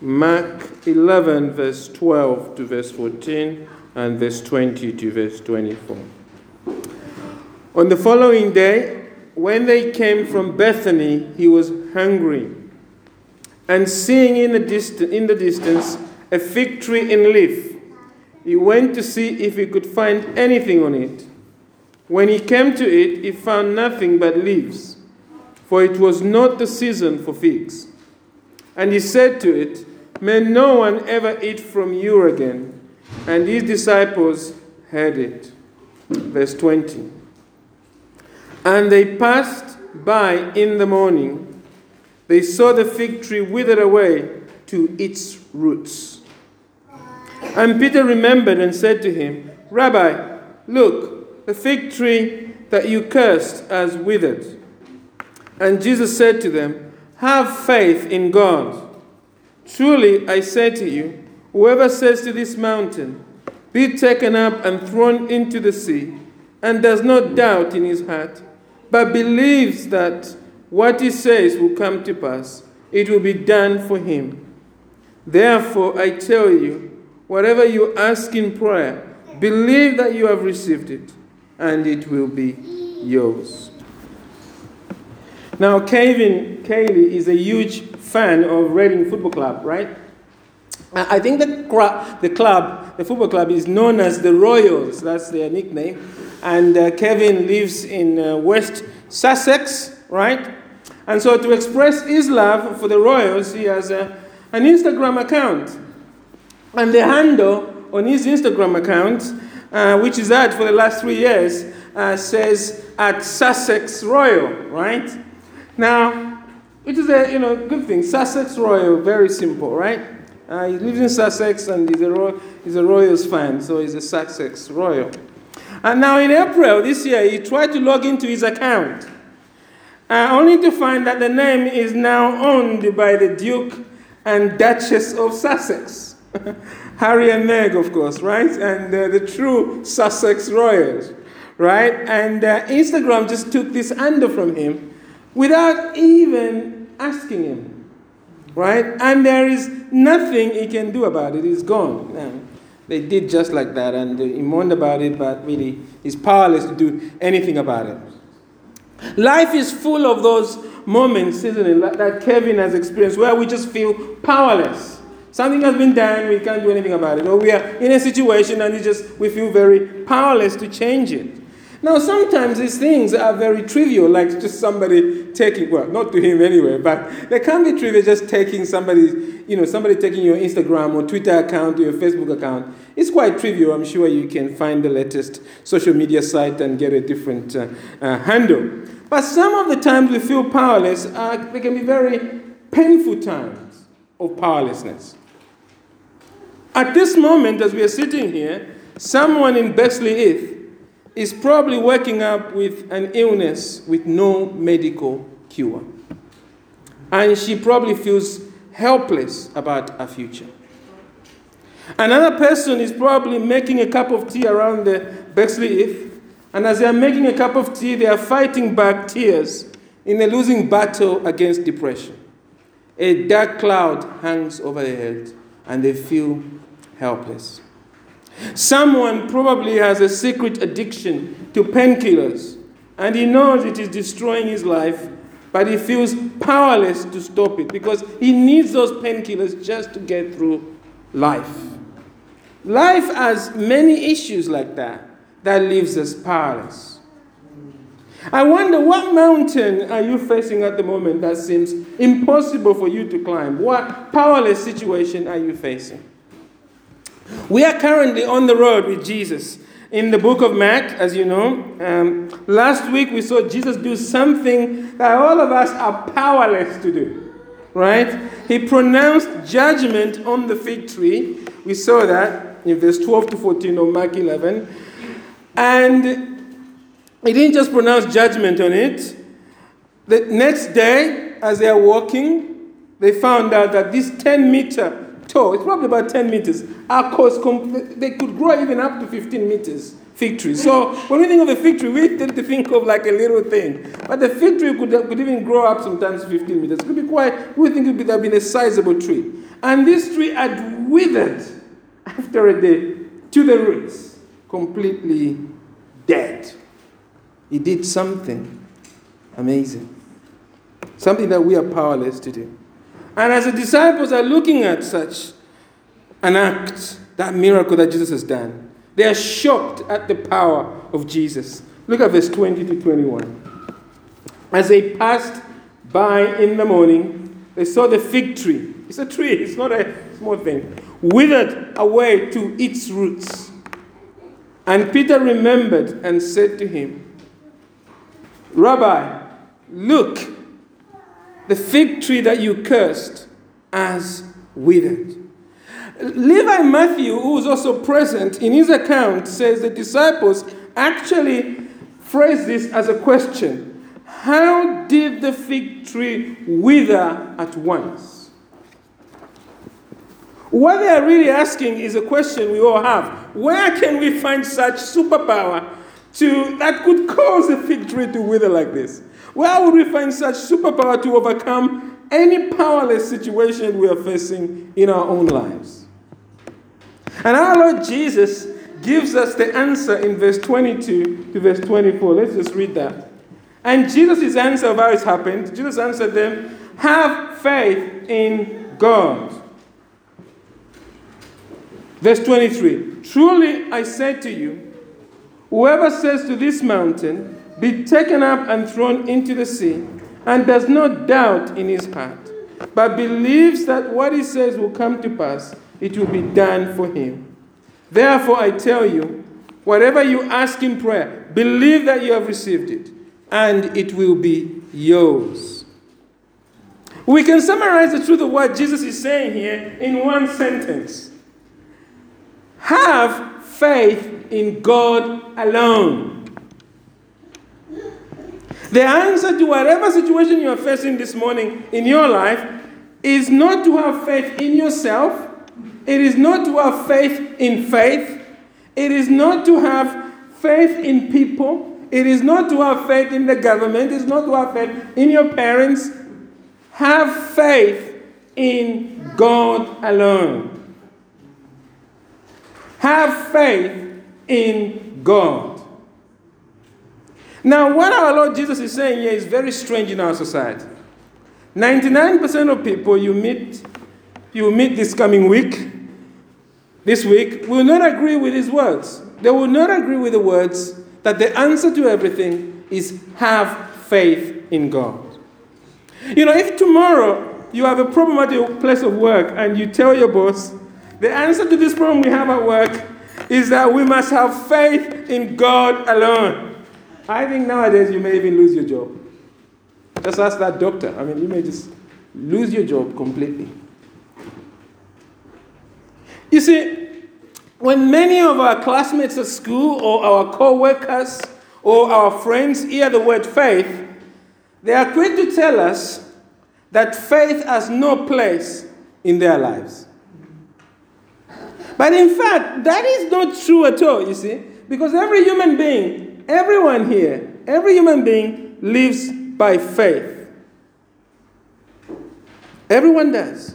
Mark 11, verse 12 to verse 14, and verse 20 to verse 24. On the following day, when they came from Bethany, he was hungry. And seeing in the, dist- in the distance a fig tree in leaf, he went to see if he could find anything on it. When he came to it, he found nothing but leaves, for it was not the season for figs. And he said to it, May no one ever eat from you again. And his disciples heard it. Verse 20. And they passed by in the morning. They saw the fig tree withered away to its roots. And Peter remembered and said to him, Rabbi, look, the fig tree that you cursed has withered. And Jesus said to them, Have faith in God. Truly, I say to you, whoever says to this mountain, Be taken up and thrown into the sea, and does not doubt in his heart, but believes that what he says will come to pass, it will be done for him. Therefore, I tell you, whatever you ask in prayer, believe that you have received it, and it will be yours. Now, Kevin Kaylee is a huge fan of Reading Football Club, right? I think the, the club, the football club, is known as the Royals. That's their nickname. And uh, Kevin lives in uh, West Sussex, right? And so, to express his love for the Royals, he has a, an Instagram account. And the handle on his Instagram account, uh, which is had for the last three years, uh, says at Sussex Royal, right? Now, it is a you know good thing. Sussex Royal, very simple, right? Uh, he lives in Sussex and he's a, Roy- he's a Royals fan, so he's a Sussex Royal. And now in April this year, he tried to log into his account, uh, only to find that the name is now owned by the Duke and Duchess of Sussex. Harry and Meg, of course, right? And uh, the true Sussex Royals, right? And uh, Instagram just took this under from him without even asking him, right? And there is nothing he can do about it. It's gone. They did just like that, and he mourned about it, but really, he's powerless to do anything about it. Life is full of those moments, isn't it, that Kevin has experienced, where we just feel powerless. Something has been done, we can't do anything about it. Or we are in a situation and we just we feel very powerless to change it. Now, sometimes these things are very trivial, like just somebody taking, well, not to him anyway, but they can be trivial just taking somebody, you know, somebody taking your Instagram or Twitter account or your Facebook account. It's quite trivial. I'm sure you can find the latest social media site and get a different uh, uh, handle. But some of the times we feel powerless, uh, they can be very painful times of powerlessness. At this moment, as we are sitting here, someone in Bexleyheath is probably waking up with an illness with no medical cure. And she probably feels helpless about her future. Another person is probably making a cup of tea around the Bexleyheath, and as they are making a cup of tea, they are fighting back tears in a losing battle against depression. A dark cloud hangs over their head, and they feel helpless. Someone probably has a secret addiction to painkillers, and he knows it is destroying his life, but he feels powerless to stop it because he needs those painkillers just to get through life. Life has many issues like that that leaves us powerless. I wonder what mountain are you facing at the moment that seems impossible for you to climb? What powerless situation are you facing? We are currently on the road with Jesus. In the book of Mark, as you know, um, last week we saw Jesus do something that all of us are powerless to do. Right? He pronounced judgment on the fig tree. We saw that in verse 12 to 14 of Mark 11. And he didn't just pronounce judgment on it. The next day, as they are walking, they found out that this 10 meter tall, it's probably about 10 meters, cause they could grow even up to 15 meters fig tree. So when we think of a fig tree, we tend to think of like a little thing. But the fig tree could, could even grow up sometimes 15 meters. It could be quite, we think it would have been a sizable tree. And this tree had withered after a day to the roots, completely dead. He did something amazing, something that we are powerless to do. And as the disciples are looking at such an act, that miracle that Jesus has done, they are shocked at the power of Jesus. Look at verse 20 to 21. As they passed by in the morning, they saw the fig tree. It's a tree, it's not a small thing. Withered away to its roots. And Peter remembered and said to him, Rabbi, look, the fig tree that you cursed has withered. Levi Matthew, who was also present in his account, says the disciples actually phrased this as a question How did the fig tree wither at once? What they are really asking is a question we all have. Where can we find such superpower to, that could cause a fig tree to wither like this? Where would we find such superpower to overcome any powerless situation we are facing in our own lives? And our Lord Jesus gives us the answer in verse 22 to verse 24. Let's just read that. And Jesus' answer of how it happened, Jesus answered them, Have faith in God. Verse 23 Truly I say to you, whoever says to this mountain, Be taken up and thrown into the sea, and does not doubt in his heart, but believes that what he says will come to pass, it will be done for him. Therefore, I tell you, whatever you ask in prayer, believe that you have received it, and it will be yours. We can summarize the truth of what Jesus is saying here in one sentence Have faith in God alone. The answer to whatever situation you are facing this morning in your life is not to have faith in yourself it is not to have faith in faith. It is not to have faith in people. It is not to have faith in the government. It is not to have faith in your parents. Have faith in God alone. Have faith in God. Now, what our Lord Jesus is saying here is very strange in our society. 99% of people you meet, you meet this coming week, this week will not agree with his words. They will not agree with the words that the answer to everything is have faith in God. You know, if tomorrow you have a problem at your place of work and you tell your boss, the answer to this problem we have at work is that we must have faith in God alone. I think nowadays you may even lose your job. Just ask that doctor. I mean, you may just lose your job completely. You see, when many of our classmates at school or our co workers or our friends hear the word faith, they are quick to tell us that faith has no place in their lives. But in fact, that is not true at all, you see, because every human being, everyone here, every human being lives by faith. Everyone does.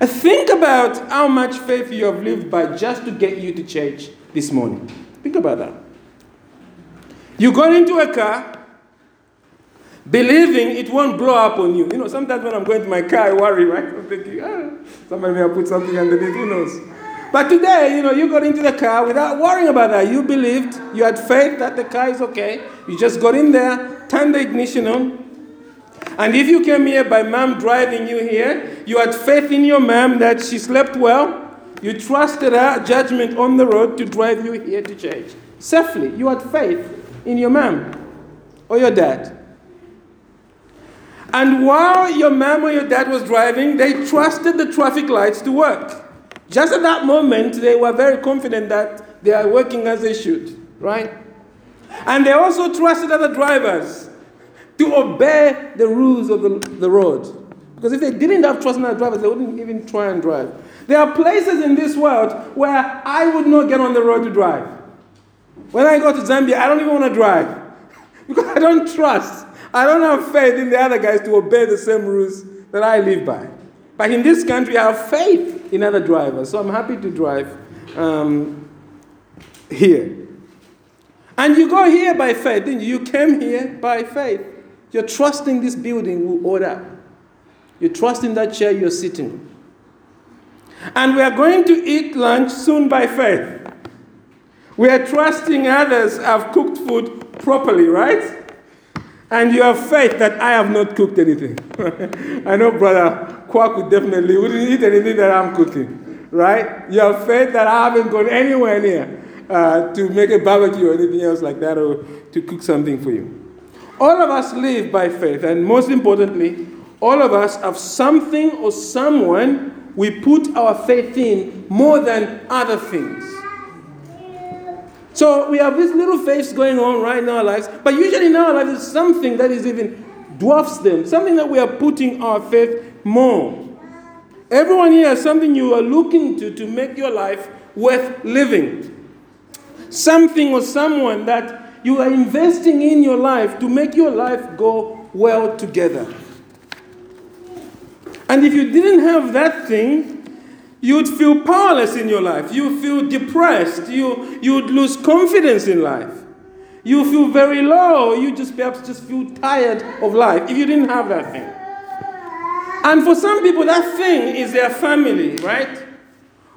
Think about how much faith you have lived by just to get you to church this morning. Think about that. You got into a car believing it won't blow up on you. You know, sometimes when I'm going to my car, I worry, right? I'm thinking, ah, somebody may have put something underneath, who knows? But today, you know, you got into the car without worrying about that. You believed, you had faith that the car is okay. You just got in there, turned the ignition on, and if you came here by mom driving you here, you had faith in your mom that she slept well, you trusted her judgment on the road to drive you here to church safely. You had faith in your mom or your dad. And while your mom or your dad was driving, they trusted the traffic lights to work. Just at that moment, they were very confident that they are working as they should, right? And they also trusted other drivers to obey the rules of the, the road. Because if they didn't have trust in their drivers, they wouldn't even try and drive. There are places in this world where I would not get on the road to drive. When I go to Zambia, I don't even want to drive because I don't trust. I don't have faith in the other guys to obey the same rules that I live by. But in this country, I have faith in driver. So I'm happy to drive um, here. And you go here by faith. didn't you? You came here by faith. You're trusting this building will order. You're trusting that chair you're sitting. And we are going to eat lunch soon by faith. We are trusting others have cooked food properly, right? And you have faith that I have not cooked anything. I know Brother would definitely wouldn't eat anything that I'm cooking, right? You have faith that I haven't gone anywhere near uh, to make a barbecue or anything else like that or to cook something for you. All of us live by faith, and most importantly, all of us have something or someone we put our faith in more than other things. So we have these little faiths going on right in our lives, but usually in our lives, there's something that is even dwarfs them, something that we are putting our faith more. Everyone here has something you are looking to to make your life worth living. Something or someone that you are investing in your life to make your life go well together. And if you didn't have that thing, you'd feel powerless in your life. You'd feel depressed. You, you'd lose confidence in life. You feel very low. You just perhaps just feel tired of life if you didn't have that thing. And for some people, that thing is their family, right?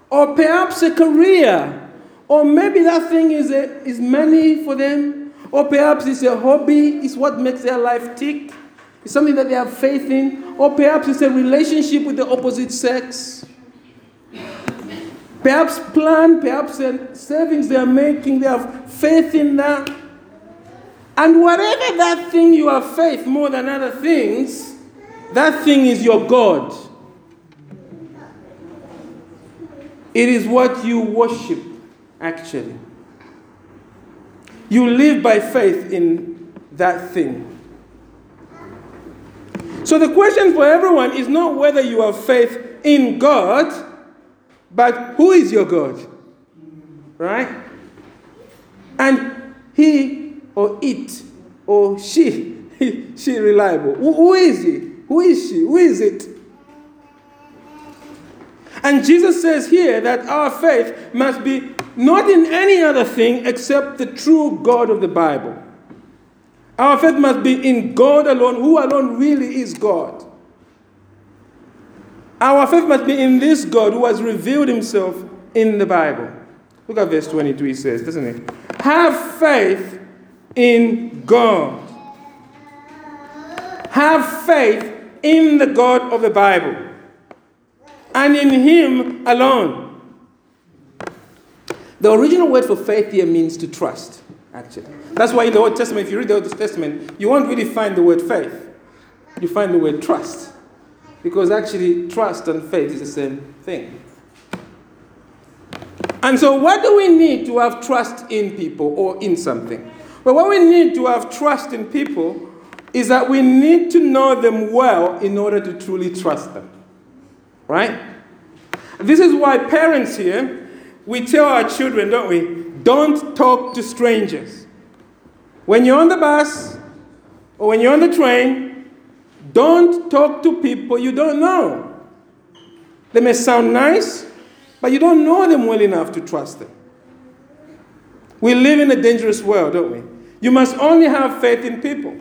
Or perhaps a career. Or maybe that thing is, a, is money for them. Or perhaps it's a hobby, it's what makes their life tick. It's something that they have faith in. Or perhaps it's a relationship with the opposite sex perhaps plan, perhaps savings they are making, they have faith in that. And whatever that thing you have faith more than other things, that thing is your God. It is what you worship, actually. You live by faith in that thing. So the question for everyone is not whether you have faith in God but who is your God? Right? And he or it or she, she reliable. Who, who is he? Who is she? Who is it? And Jesus says here that our faith must be not in any other thing except the true God of the Bible. Our faith must be in God alone, who alone really is God. Our faith must be in this God who has revealed himself in the Bible. Look at verse 22, he says, doesn't it? Have faith in God. Have faith in the God of the Bible and in Him alone. The original word for faith here means to trust, actually. That's why in the Old Testament, if you read the Old Testament, you won't really find the word faith. You find the word trust. Because actually, trust and faith is the same thing. And so, what do we need to have trust in people or in something? Well, what we need to have trust in people is that we need to know them well in order to truly trust them. Right? This is why parents here, we tell our children, don't we? Don't talk to strangers. When you're on the bus or when you're on the train, don't talk to people you don't know. They may sound nice, but you don't know them well enough to trust them. We live in a dangerous world, don't we? You must only have faith in people.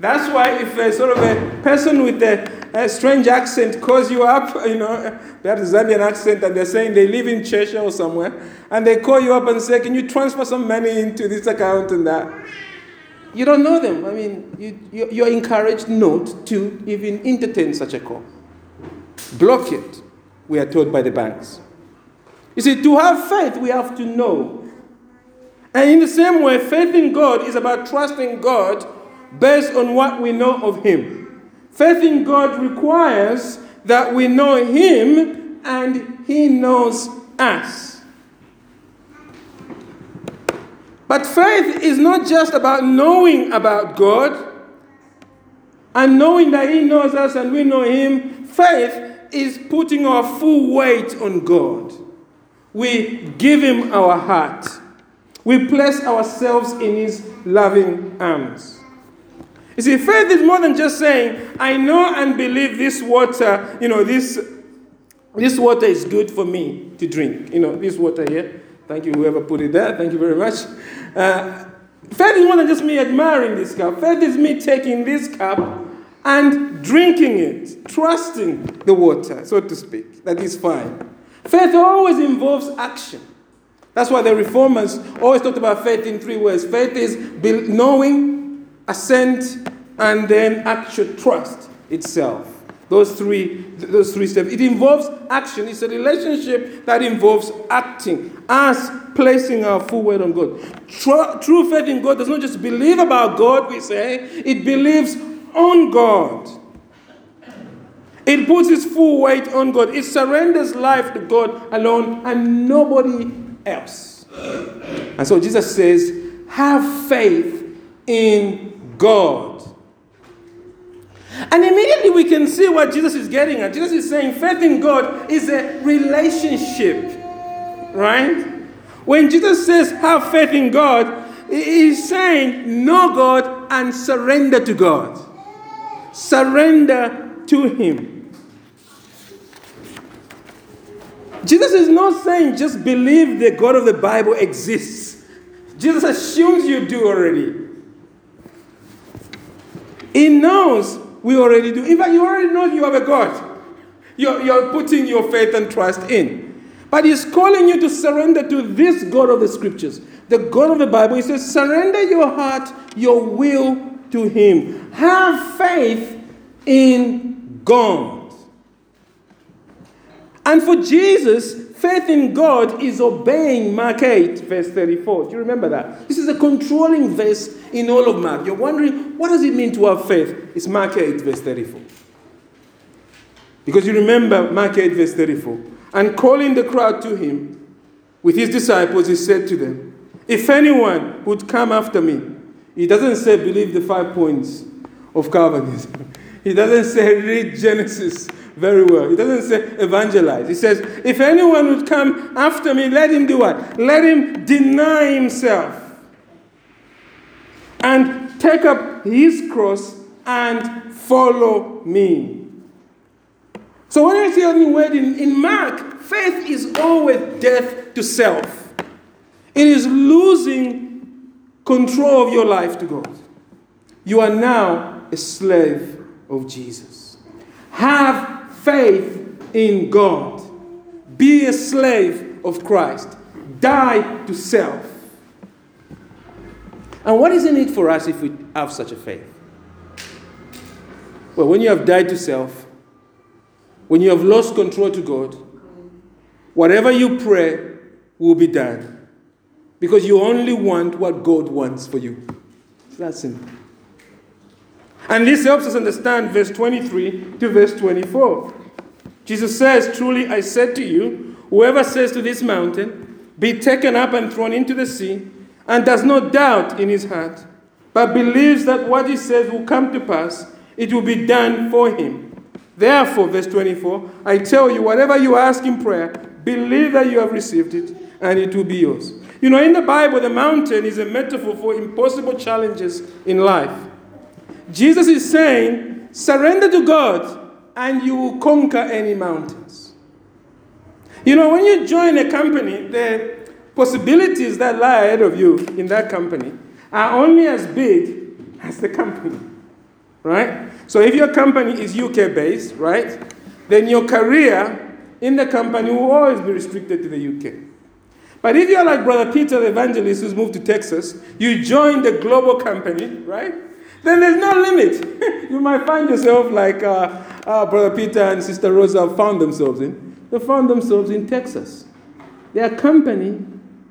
That's why if a sort of a person with a, a strange accent calls you up, you know, they have a Zambian accent and they're saying they live in Cheshire or somewhere, and they call you up and say, Can you transfer some money into this account and that? You don't know them. I mean, you, you're encouraged not to even entertain such a call. Block it, we are told by the banks. You see, to have faith, we have to know. And in the same way, faith in God is about trusting God based on what we know of Him. Faith in God requires that we know Him and He knows us. But faith is not just about knowing about God and knowing that He knows us and we know Him. Faith is putting our full weight on God. We give Him our heart, we place ourselves in His loving arms. You see, faith is more than just saying, I know and believe this water, you know, this, this water is good for me to drink. You know, this water here. Thank you, whoever put it there. Thank you very much. Uh, faith is more than just me admiring this cup. Faith is me taking this cup and drinking it, trusting the water, so to speak. That is fine. Faith always involves action. That's why the reformers always talked about faith in three words faith is knowing, assent, and then actual trust itself. Those three, those three steps. It involves action. It's a relationship that involves acting, us placing our full weight on God. True, true faith in God does not just believe about God, we say, it believes on God. It puts its full weight on God. It surrenders life to God alone and nobody else. And so Jesus says, have faith in God. And immediately we can see what Jesus is getting at. Jesus is saying faith in God is a relationship, right? When Jesus says have faith in God, he's saying know God and surrender to God. Surrender to Him. Jesus is not saying just believe the God of the Bible exists. Jesus assumes you do already. He knows we already do. In fact, you already know you have a God. You're, you're putting your faith and trust in. But He's calling you to surrender to this God of the Scriptures, the God of the Bible. He says, surrender your heart, your will to Him. Have faith in God. And for Jesus, faith in God is obeying Mark 8, verse 34. Do you remember that? This is a controlling verse in all of Mark. You're wondering, what does it mean to have faith? It's Mark 8, verse 34. Because you remember Mark 8, verse 34. And calling the crowd to him with his disciples, he said to them, If anyone would come after me, he doesn't say believe the five points of Calvinism. He doesn't say read Genesis very well. He doesn't say evangelize. He says, if anyone would come after me, let him do what? Let him deny himself and take up his cross and follow me. So when I see any word in, in Mark, faith is always death to self. It is losing control of your life to God. You are now a slave of Jesus. Have faith in God. Be a slave of Christ. Die to self. And what is in it for us if we have such a faith? Well, when you have died to self, when you have lost control to God, whatever you pray will be done. Because you only want what God wants for you. It's that simple. And this helps us understand verse 23 to verse 24. Jesus says, Truly I said to you, whoever says to this mountain, Be taken up and thrown into the sea, and does not doubt in his heart, but believes that what he says will come to pass, it will be done for him. Therefore, verse 24, I tell you, whatever you ask in prayer, believe that you have received it, and it will be yours. You know, in the Bible, the mountain is a metaphor for impossible challenges in life. Jesus is saying, surrender to God, and you will conquer any mountains. You know, when you join a company, the possibilities that lie ahead of you in that company are only as big as the company, right? So if your company is UK based, right, then your career in the company will always be restricted to the UK. But if you're like Brother Peter, the evangelist who's moved to Texas, you join the global company, right? Then there's no limit. you might find yourself like uh, uh, Brother Peter and Sister Rosa found themselves in. They found themselves in Texas. Their company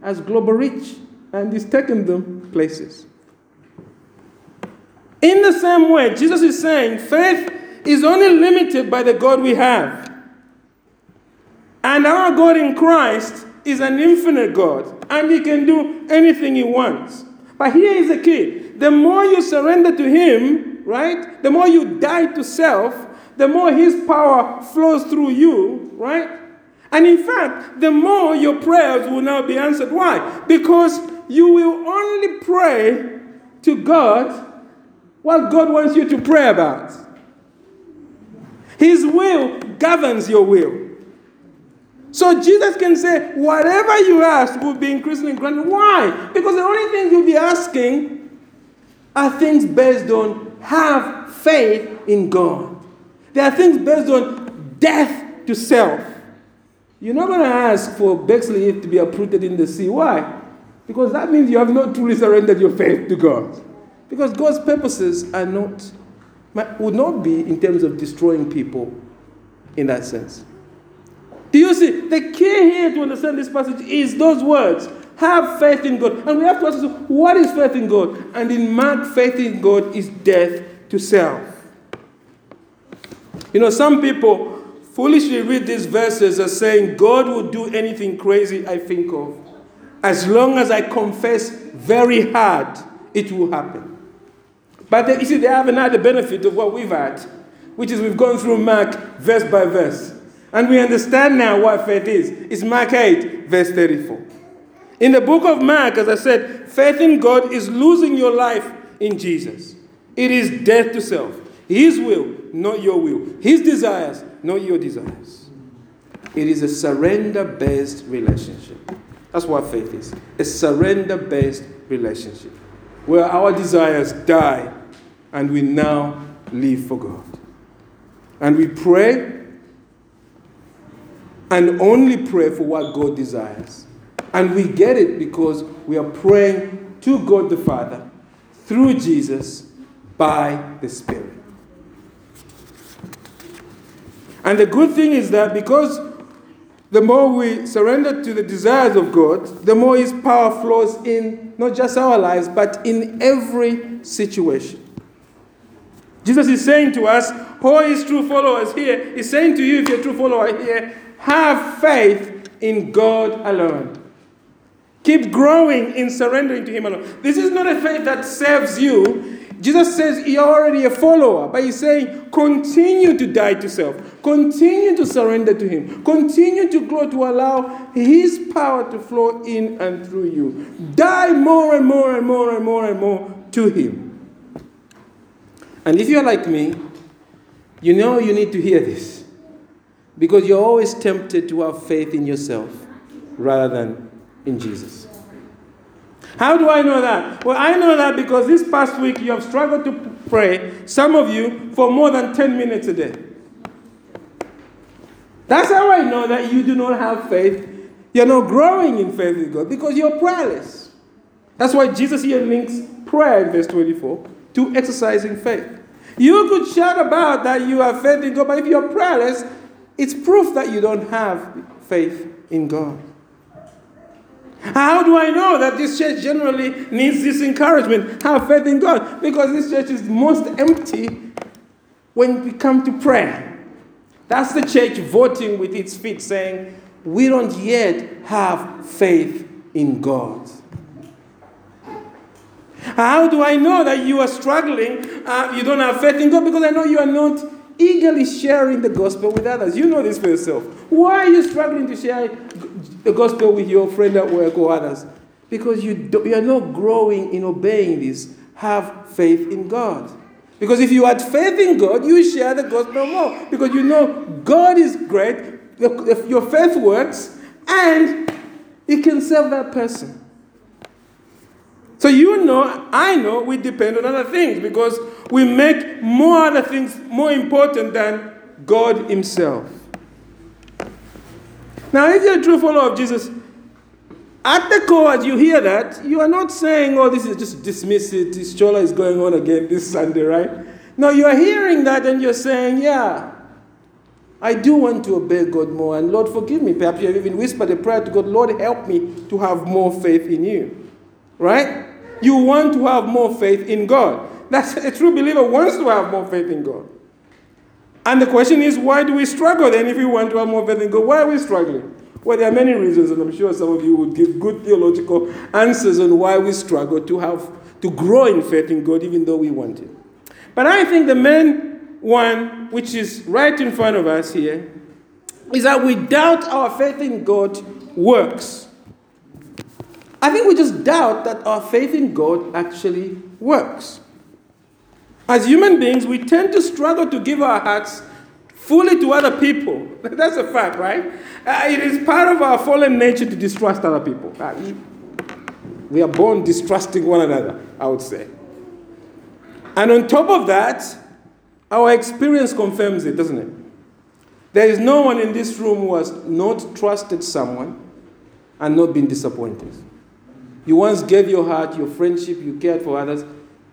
as global reach, and it's taken them places. In the same way, Jesus is saying faith is only limited by the God we have. And our God in Christ is an infinite God, and He can do anything He wants. But here is the key the more you surrender to Him, right, the more you die to self, the more His power flows through you, right? And in fact, the more your prayers will now be answered. Why? Because you will only pray to God what God wants you to pray about. His will governs your will. So Jesus can say, whatever you ask will be increasingly granted. Why? Because the only things you'll be asking are things based on have faith in God. There are things based on death to self. You're not going to ask for Bexley to be uprooted in the sea. Why? Because that means you have not truly surrendered your faith to God. Because God's purposes are not, would not be in terms of destroying people in that sense. Do you see? The key here to understand this passage is those words have faith in God. And we have to ask what is faith in God? And in Mark, faith in God is death to self. You know, some people foolishly read these verses as saying, God will do anything crazy I think of. As long as I confess very hard, it will happen. But they, you see, they haven't had the benefit of what we've had, which is we've gone through Mark verse by verse. And we understand now what faith is. It's Mark 8, verse 34. In the book of Mark, as I said, faith in God is losing your life in Jesus. It is death to self. His will, not your will. His desires, not your desires. It is a surrender based relationship. That's what faith is a surrender based relationship where our desires die and we now live for God. And we pray and only pray for what God desires. And we get it because we are praying to God the Father through Jesus by the Spirit. And the good thing is that because the more we surrender to the desires of God, the more His power flows in not just our lives, but in every situation. Jesus is saying to us, who is true followers here, He's saying to you, if you're a true follower here, have faith in God alone. Keep growing in surrendering to Him alone. This is not a faith that serves you. Jesus says you're already a follower, but He's saying continue to die to self, continue to surrender to Him, continue to grow to allow His power to flow in and through you. Die more and more and more and more and more to Him. And if you're like me, you know you need to hear this because you're always tempted to have faith in yourself rather than in Jesus. How do I know that? Well, I know that because this past week you have struggled to pray, some of you, for more than 10 minutes a day. That's how I know that you do not have faith. You're not growing in faith with God because you're prayerless. That's why Jesus here links prayer in verse 24 to exercising faith. You could shout about that you have faith in God, but if you're prayerless, it's proof that you don't have faith in God. How do I know that this church generally needs this encouragement? Have faith in God. Because this church is most empty when we come to prayer. That's the church voting with its feet, saying, We don't yet have faith in God. How do I know that you are struggling? Uh, you don't have faith in God because I know you are not eagerly sharing the gospel with others. You know this for yourself. Why are you struggling to share the gospel with your friend at work or others? Because you, do, you are not growing in obeying this. Have faith in God. Because if you had faith in God, you share the gospel more. Because you know God is great, your faith works, and it can serve that person. So you know, I know we depend on other things because we make more other things more important than God Himself. Now, if you're a true follower of Jesus, at the core, as you hear that, you are not saying, oh, this is just dismiss it, this chola is going on again this Sunday, right? No, you are hearing that and you're saying, yeah, I do want to obey God more, and Lord, forgive me. Perhaps you have even whispered a prayer to God, Lord, help me to have more faith in you, right? You want to have more faith in God. That's a true believer wants to have more faith in God. And the question is, why do we struggle then if we want to have more faith in God? Why are we struggling? Well, there are many reasons, and I'm sure some of you would give good theological answers on why we struggle to have to grow in faith in God, even though we want it. But I think the main one, which is right in front of us here, is that doubt our faith in God works. I think we just doubt that our faith in God actually works. As human beings, we tend to struggle to give our hearts fully to other people. That's a fact, right? Uh, it is part of our fallen nature to distrust other people. Uh, we are born distrusting one another, I would say. And on top of that, our experience confirms it, doesn't it? There is no one in this room who has not trusted someone and not been disappointed. You once gave your heart, your friendship, you cared for others,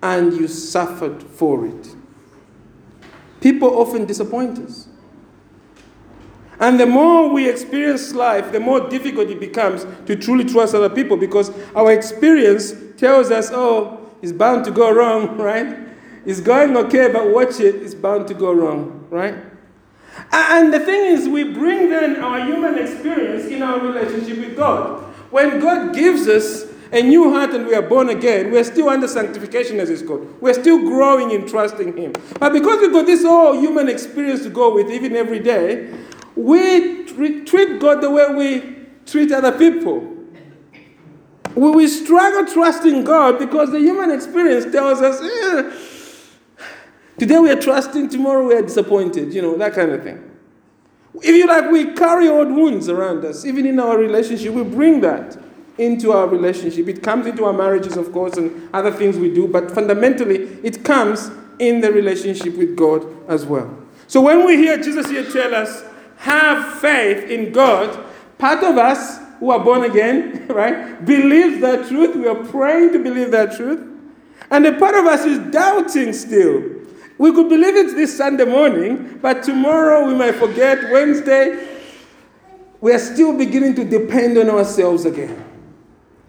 and you suffered for it. People often disappoint us. And the more we experience life, the more difficult it becomes to truly trust other people because our experience tells us, oh, it's bound to go wrong, right? It's going okay, but watch it, it's bound to go wrong, right? And the thing is, we bring then our human experience in our relationship with God. When God gives us a new heart and we are born again, we're still under sanctification as it's called. We're still growing in trusting Him. But because we've got this whole human experience to go with, even every day, we treat God the way we treat other people. We, struggle trusting God because the human experience tells us, eh, today we are trusting, tomorrow we are disappointed, you know, that kind of thing. If you like, we carry old wounds around us, even in our relationship, we bring that into our relationship. It comes into our marriages, of course, and other things we do, but fundamentally, it comes in the relationship with God as well. So when we hear Jesus here tell us, have faith in God, part of us who are born again, right, believes that truth. We are praying to believe that truth. And a part of us is doubting still. We could believe it this Sunday morning, but tomorrow we might forget. Wednesday, we are still beginning to depend on ourselves again.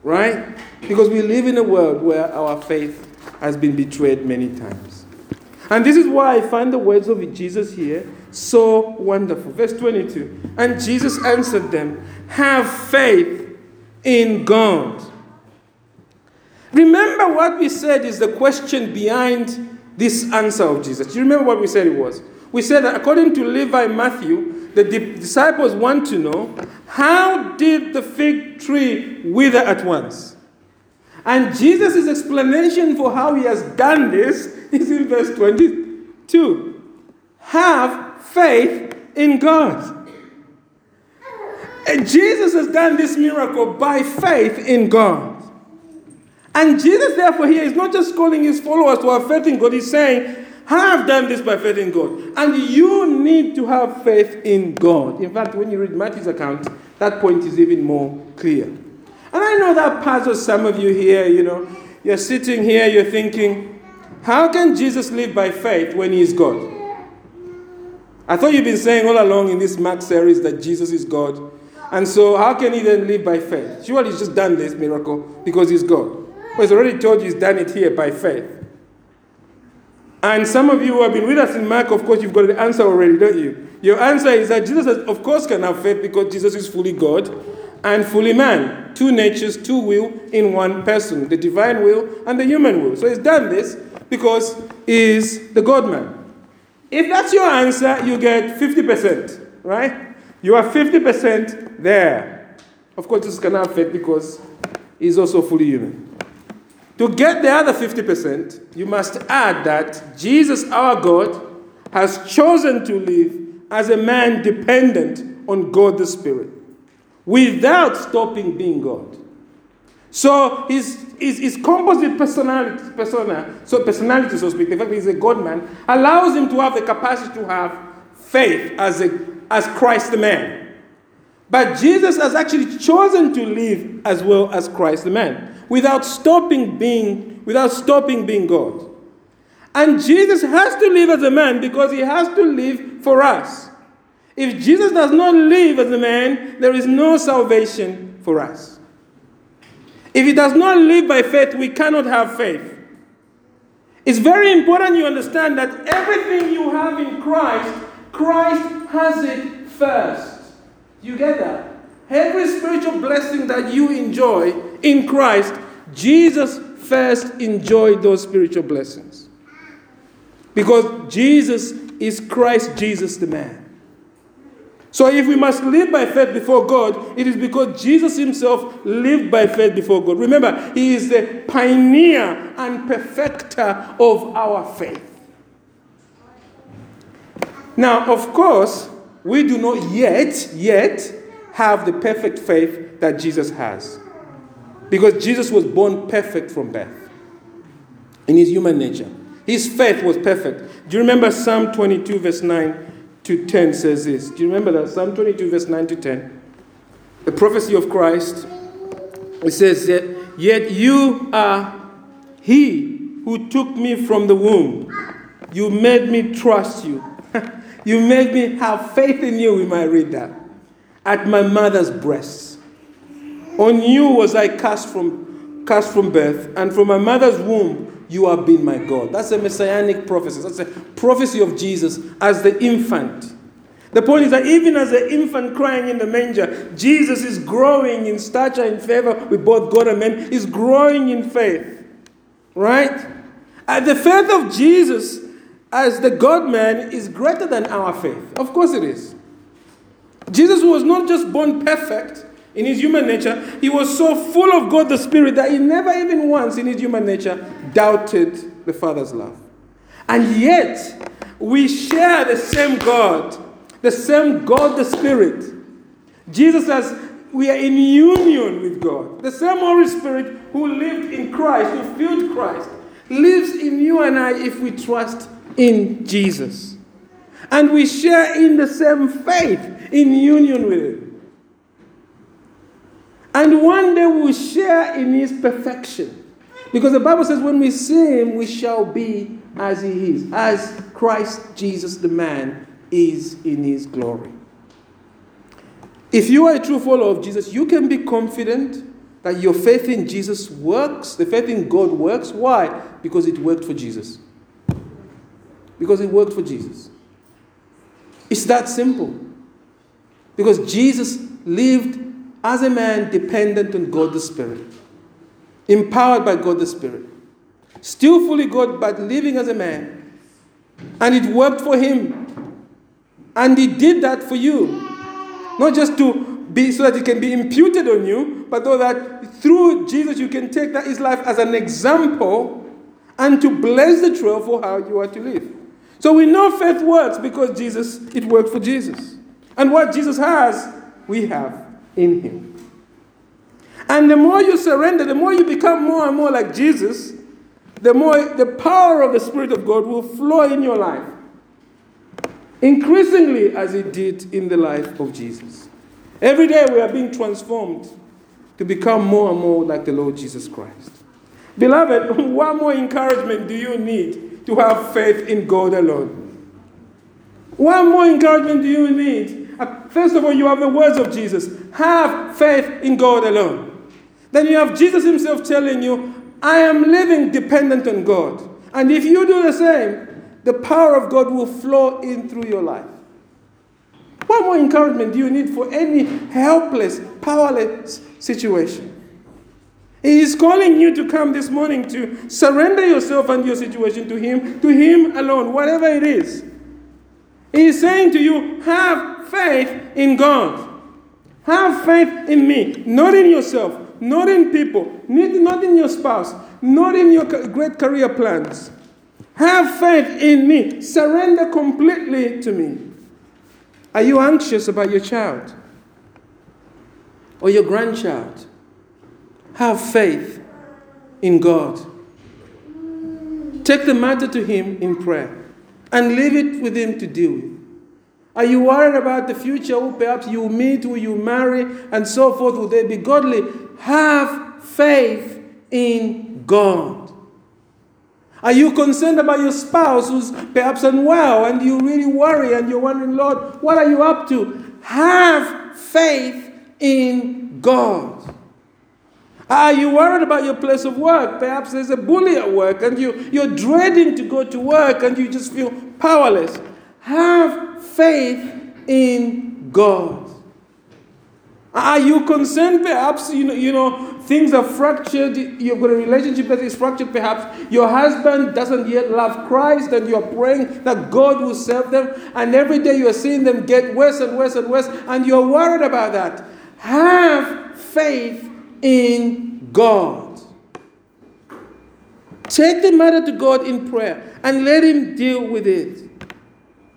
Right? Because we live in a world where our faith has been betrayed many times. And this is why I find the words of Jesus here so wonderful. Verse 22 And Jesus answered them, Have faith in God. Remember what we said is the question behind this answer of Jesus. Do you remember what we said it was? We said that according to Levi Matthew, the disciples want to know how did the fig tree wither at once? And Jesus' explanation for how he has done this is in verse 22. Have faith in God. And Jesus has done this miracle by faith in God. And Jesus, therefore, here is not just calling his followers to have faith in God, he's saying, have done this by faith in God. And you need to have faith in God. In fact, when you read Matthew's account, that point is even more clear. And I know that puzzles some of you here, you know. You're sitting here, you're thinking, how can Jesus live by faith when he is God? I thought you've been saying all along in this Mark series that Jesus is God. And so, how can he then live by faith? Surely he's just done this miracle because he's God. Well, he's already told you he's done it here by faith. And some of you who have been with us in Mark, of course, you've got the answer already, don't you? Your answer is that Jesus, of course, can have faith because Jesus is fully God and fully man. Two natures, two will in one person the divine will and the human will. So he's done this because he's the God man. If that's your answer, you get 50%, right? You are 50% there. Of course, Jesus can have faith because he's also fully human. To get the other 50%, you must add that Jesus, our God, has chosen to live as a man dependent on God the Spirit without stopping being God. So his, his, his composite personality, persona, so personality, so to speak, the fact that he's a God man, allows him to have the capacity to have faith as, a, as Christ the man. But Jesus has actually chosen to live as well as Christ the man, without stopping being, without stopping being God. And Jesus has to live as a man because he has to live for us. If Jesus does not live as a man, there is no salvation for us. If he does not live by faith, we cannot have faith. It's very important you understand that everything you have in Christ, Christ has it first. You get that? Every spiritual blessing that you enjoy in Christ, Jesus first enjoyed those spiritual blessings. Because Jesus is Christ Jesus the man. So if we must live by faith before God, it is because Jesus himself lived by faith before God. Remember, he is the pioneer and perfecter of our faith. Now, of course, we do not yet, yet have the perfect faith that Jesus has. Because Jesus was born perfect from birth in his human nature. His faith was perfect. Do you remember Psalm 22, verse 9 to 10 says this? Do you remember that? Psalm 22, verse 9 to 10. The prophecy of Christ. It says that, Yet you are he who took me from the womb. You made me trust you. you made me have faith in you, we might read that. At my mother's breast. On you was I cast from, cast from birth, and from my mother's womb you have been my God. That's a messianic prophecy. That's a prophecy of Jesus as the infant. The point is that even as an infant crying in the manger, Jesus is growing in stature and favor with both God and men. He's growing in faith. Right? And the faith of Jesus as the God man is greater than our faith. Of course it is. Jesus was not just born perfect in his human nature, he was so full of God the Spirit that he never even once in his human nature doubted the Father's love. And yet, we share the same God, the same God the Spirit. Jesus says, we are in union with God. The same Holy Spirit who lived in Christ, who filled Christ, lives in you and I if we trust in Jesus. And we share in the same faith, in union with Him. And one day we will share in His perfection. Because the Bible says, when we see Him, we shall be as He is, as Christ Jesus, the man, is in His glory. If you are a true follower of Jesus, you can be confident that your faith in Jesus works, the faith in God works. Why? Because it worked for Jesus. Because it worked for Jesus. It's that simple. Because Jesus lived as a man dependent on God the Spirit, empowered by God the Spirit, still fully God, but living as a man. And it worked for him. And he did that for you. Not just to be so that it can be imputed on you, but so that through Jesus you can take that his life as an example and to bless the trail for how you are to live. So we know faith works because Jesus, it worked for Jesus. And what Jesus has, we have in him. And the more you surrender, the more you become more and more like Jesus, the more the power of the Spirit of God will flow in your life. Increasingly, as it did in the life of Jesus. Every day we are being transformed to become more and more like the Lord Jesus Christ. Beloved, what more encouragement do you need to have faith in God alone? What more encouragement do you need? Uh, first of all, you have the words of Jesus have faith in God alone. Then you have Jesus himself telling you, I am living dependent on God. And if you do the same, the power of God will flow in through your life. What more encouragement do you need for any helpless, powerless situation? He is calling you to come this morning to surrender yourself and your situation to Him, to Him alone, whatever it is. He is saying to you, have faith in God. Have faith in me, not in yourself, not in people, not in your spouse, not in your great career plans. Have faith in me. Surrender completely to me. Are you anxious about your child or your grandchild? Have faith in God. Take the matter to Him in prayer and leave it with Him to deal with. Are you worried about the future? Who perhaps you meet, who you marry, and so forth? Will they be godly? Have faith in God. Are you concerned about your spouse who's perhaps unwell and you really worry and you're wondering, Lord, what are you up to? Have faith in God. Are you worried about your place of work? Perhaps there's a bully at work and you, you're dreading to go to work and you just feel powerless. Have faith in God. Are you concerned perhaps, you know, you know, things are fractured, you've got a relationship that is fractured, perhaps your husband doesn't yet love Christ, and you're praying that God will save them, and every day you're seeing them get worse and worse and worse, and you're worried about that. Have faith in God. Take the matter to God in prayer and let Him deal with it.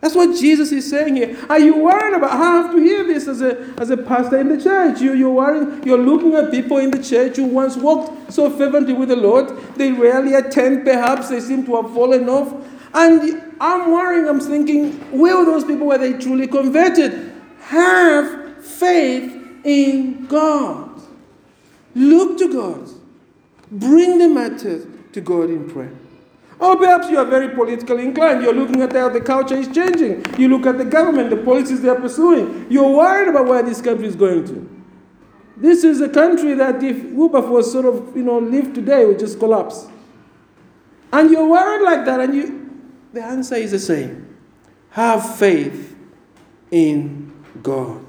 That's what Jesus is saying here. Are you worried about? I have to hear this as a, as a pastor in the church. You, you're worried. You're looking at people in the church who once walked so fervently with the Lord. They rarely attend, perhaps. They seem to have fallen off. And I'm worrying. I'm thinking, will those people were they truly converted? Have faith in God. Look to God. Bring the matter to God in prayer. Or perhaps you are very politically inclined. You're looking at how the culture is changing. You look at the government, the policies they're pursuing. You're worried about where this country is going to. This is a country that if Wilberforce sort of, you know, lived today, would just collapse. And you're worried like that, and you the answer is the same. Have faith in God.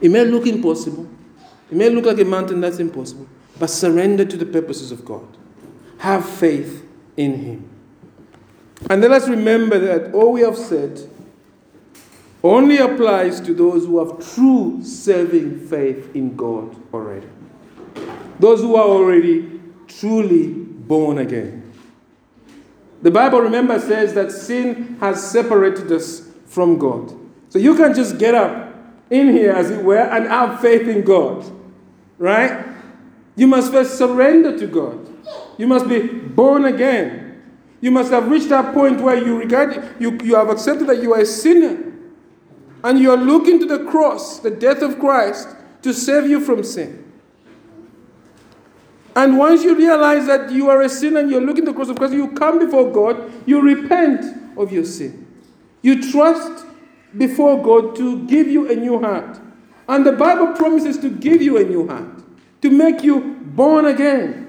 It may look impossible. It may look like a mountain that's impossible, but surrender to the purposes of God. Have faith in Him. And then let's remember that all we have said only applies to those who have true saving faith in God already. Those who are already truly born again. The Bible, remember, says that sin has separated us from God. So you can just get up in here, as it were, and have faith in God. Right? You must first surrender to God. You must be born again. You must have reached that point where you regard you, you have accepted that you are a sinner. And you are looking to the cross, the death of Christ, to save you from sin. And once you realize that you are a sinner and you're looking to the cross of Christ, you come before God, you repent of your sin. You trust before God to give you a new heart. And the Bible promises to give you a new heart, to make you born again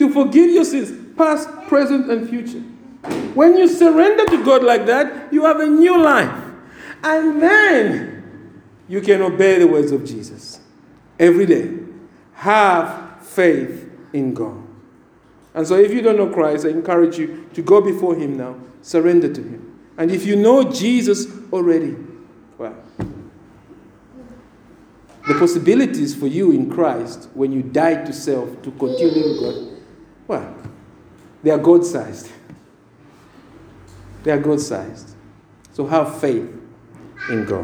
to forgive your sins, past, present, and future. When you surrender to God like that, you have a new life. And then you can obey the words of Jesus every day. Have faith in God. And so, if you don't know Christ, I encourage you to go before Him now, surrender to Him. And if you know Jesus already, well, the possibilities for you in Christ when you die to self to continue with God well, they are God sized. They are God sized. So have faith in God.